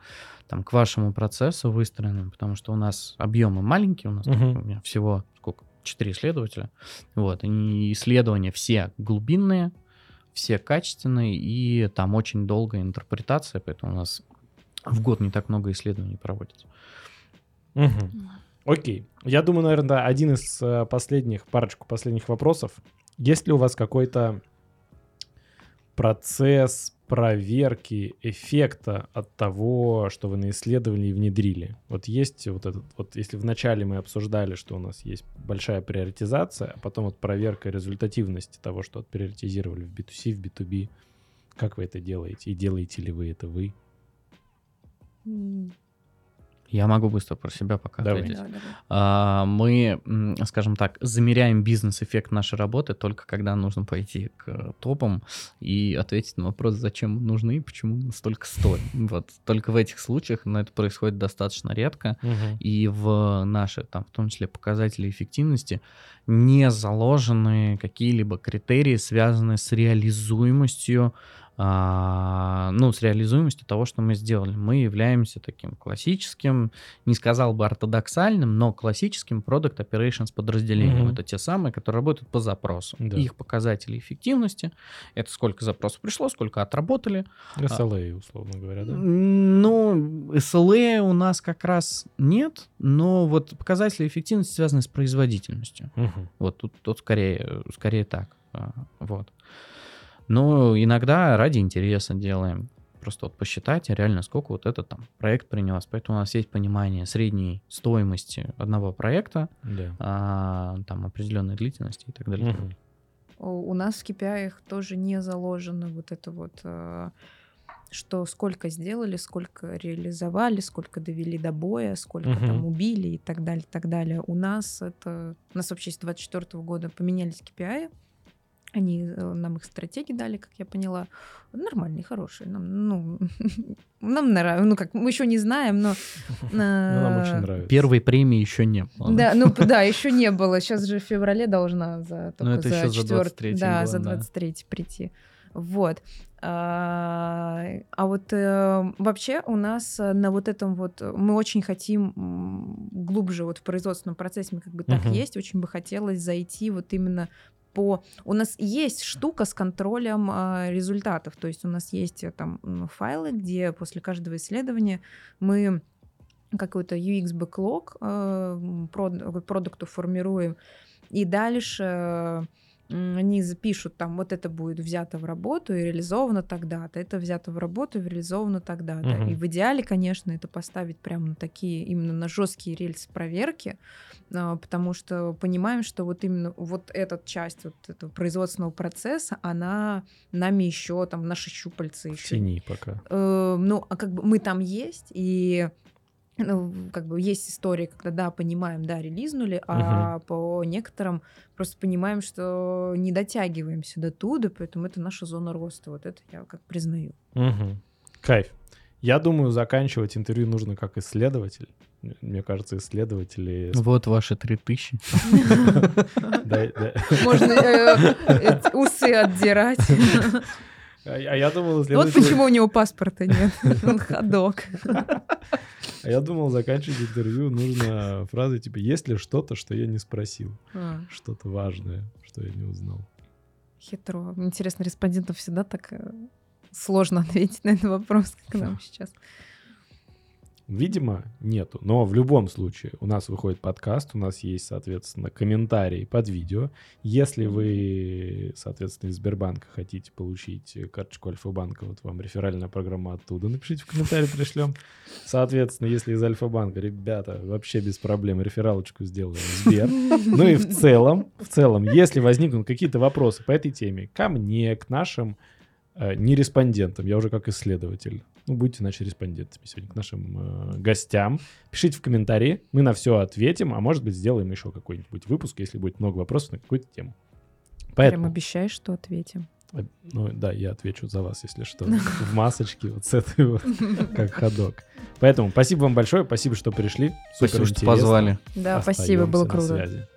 там, к вашему процессу выстроенному, потому что у нас объемы маленькие, у нас там, у меня всего сколько? Четыре исследователя. Вот, и исследования все глубинные, все качественные, и там очень долгая интерпретация, поэтому у нас в год не так много исследований проводится. Мгм. Окей. Я думаю, наверное, да, один из э, последних, парочку последних вопросов. Есть ли у вас какой-то процесс проверки эффекта от того, что вы наисследовали и внедрили? Вот есть вот этот, вот если вначале мы обсуждали, что у нас есть большая приоритизация, а потом вот проверка результативности того, что отприоритизировали в B2C, в B2B, как вы это делаете? И делаете ли вы это вы? Я могу быстро про себя пока Давай. ответить. да, давай. А, Мы, скажем так, замеряем бизнес-эффект нашей работы только когда нужно пойти к топам и ответить на вопрос, зачем мы нужны и почему мы столько стоим. Вот только в этих случаях, но это происходит достаточно редко. И в наши, там, в том числе, показатели эффективности не заложены какие-либо критерии, связанные с реализуемостью, а, ну, с реализуемостью того, что мы сделали. Мы являемся таким классическим, не сказал бы ортодоксальным, но классическим Product Operations подразделением. Мгм. Это те самые, которые работают по запросу. Да. Их показатели эффективности — это сколько запросов пришло, сколько отработали, SLA, условно говоря, да? Ну, SLA у нас как раз нет, но вот показатели эффективности связаны с производительностью. Мгм. Вот тут, тут скорее, скорее так. а, Вот. Но иногда ради интереса делаем. Просто вот посчитать, а реально сколько вот этот там проект принес. Поэтому у нас есть понимание средней стоимости одного проекта, Да. а, там определенной длительности и так далее. Мгм. У нас в KPI тоже не заложено вот это вот, э, что сколько сделали, сколько реализовали, сколько довели до боя, сколько Мгм. там убили и так далее, так далее. У нас это... У нас вообще с 24 года поменялись KPI. Они э, нам их стратегии дали, как я поняла. Нормальные, хорошие. Нам, ну, нам нравится. Ну, как мы еще не знаем, но. Ну, нам очень нравится. Первой премии еще не было. Да, ну да, еще не было. Сейчас же в феврале должна за Ну, это за еще за 23 Да, за да. 23 прийти. Вот. А а вот э, вообще у нас э, на вот этом вот э, мы очень хотим глубже вот в производственном процессе мы как бы так Мгм. есть, очень бы хотелось зайти вот именно по... У нас есть штука с контролем а, результатов, то есть у нас есть там файлы, где после каждого исследования мы какой-то UX-бэклог э, прод- продукту формируем, и дальше э, они запишут там, вот это будет взято в работу и реализовано тогда-то, это взято в работу и реализовано тогда-то. Мгм. И в идеале, конечно, это поставить прямо на такие, именно на жесткие рельсы проверки, а, потому что понимаем, что вот именно вот эта часть вот этого производственного процесса, она нами еще там наши щупальца В еще тени пока. Э, ну, а как бы мы там есть, и ну, как бы есть истории, когда, да, понимаем, да, релизнули, а по некоторым просто понимаем, что не дотягиваемся до туда, поэтому это наша зона роста. Вот это я как признаю. Мгм. Кайф. Я думаю, заканчивать интервью нужно как исследователь. Мне кажется, исследователи... Вот ваши 3000. Да, да. Можно э, э, усы отдирать. А а я думал, Вот почему у него паспорта нет. Он ходок. А я думал, заканчивать интервью нужно фразой типа «Есть ли что-то, что я не спросил? А, Что-то важное, что я не узнал?» Хитро. Интересно, респондентам всегда так э, сложно ответить на этот вопрос, как нам сейчас. Видимо, нету. Но в любом случае у нас выходит подкаст, у нас есть, соответственно, комментарии под видео. Если вы, соответственно, из Сбербанка хотите получить карточку Альфа-банка, вот вам реферальная программа оттуда, напишите в комментарии, пришлем. Соответственно, если из Альфа-банка, ребята, вообще без проблем рефералочку сделаем в Сбер. Ну и в целом, в целом, если возникнут какие-то вопросы по этой теме, ко мне, к нашим э, не респондентам, я уже как исследователь. Ну, будьте, значит, респондентами сегодня к нашим э, гостям. Пишите в комментарии, мы на все ответим, а может быть, сделаем еще какой-нибудь выпуск, если будет много вопросов на какую-то тему. Прям Поэтому, обещаешь, что ответим. ну да, я отвечу за вас, если что, в масочке вот с этой вот, как ходок. Поэтому спасибо вам большое, спасибо, что пришли. Спасибо, что позвали. Да, спасибо, было круто. связи.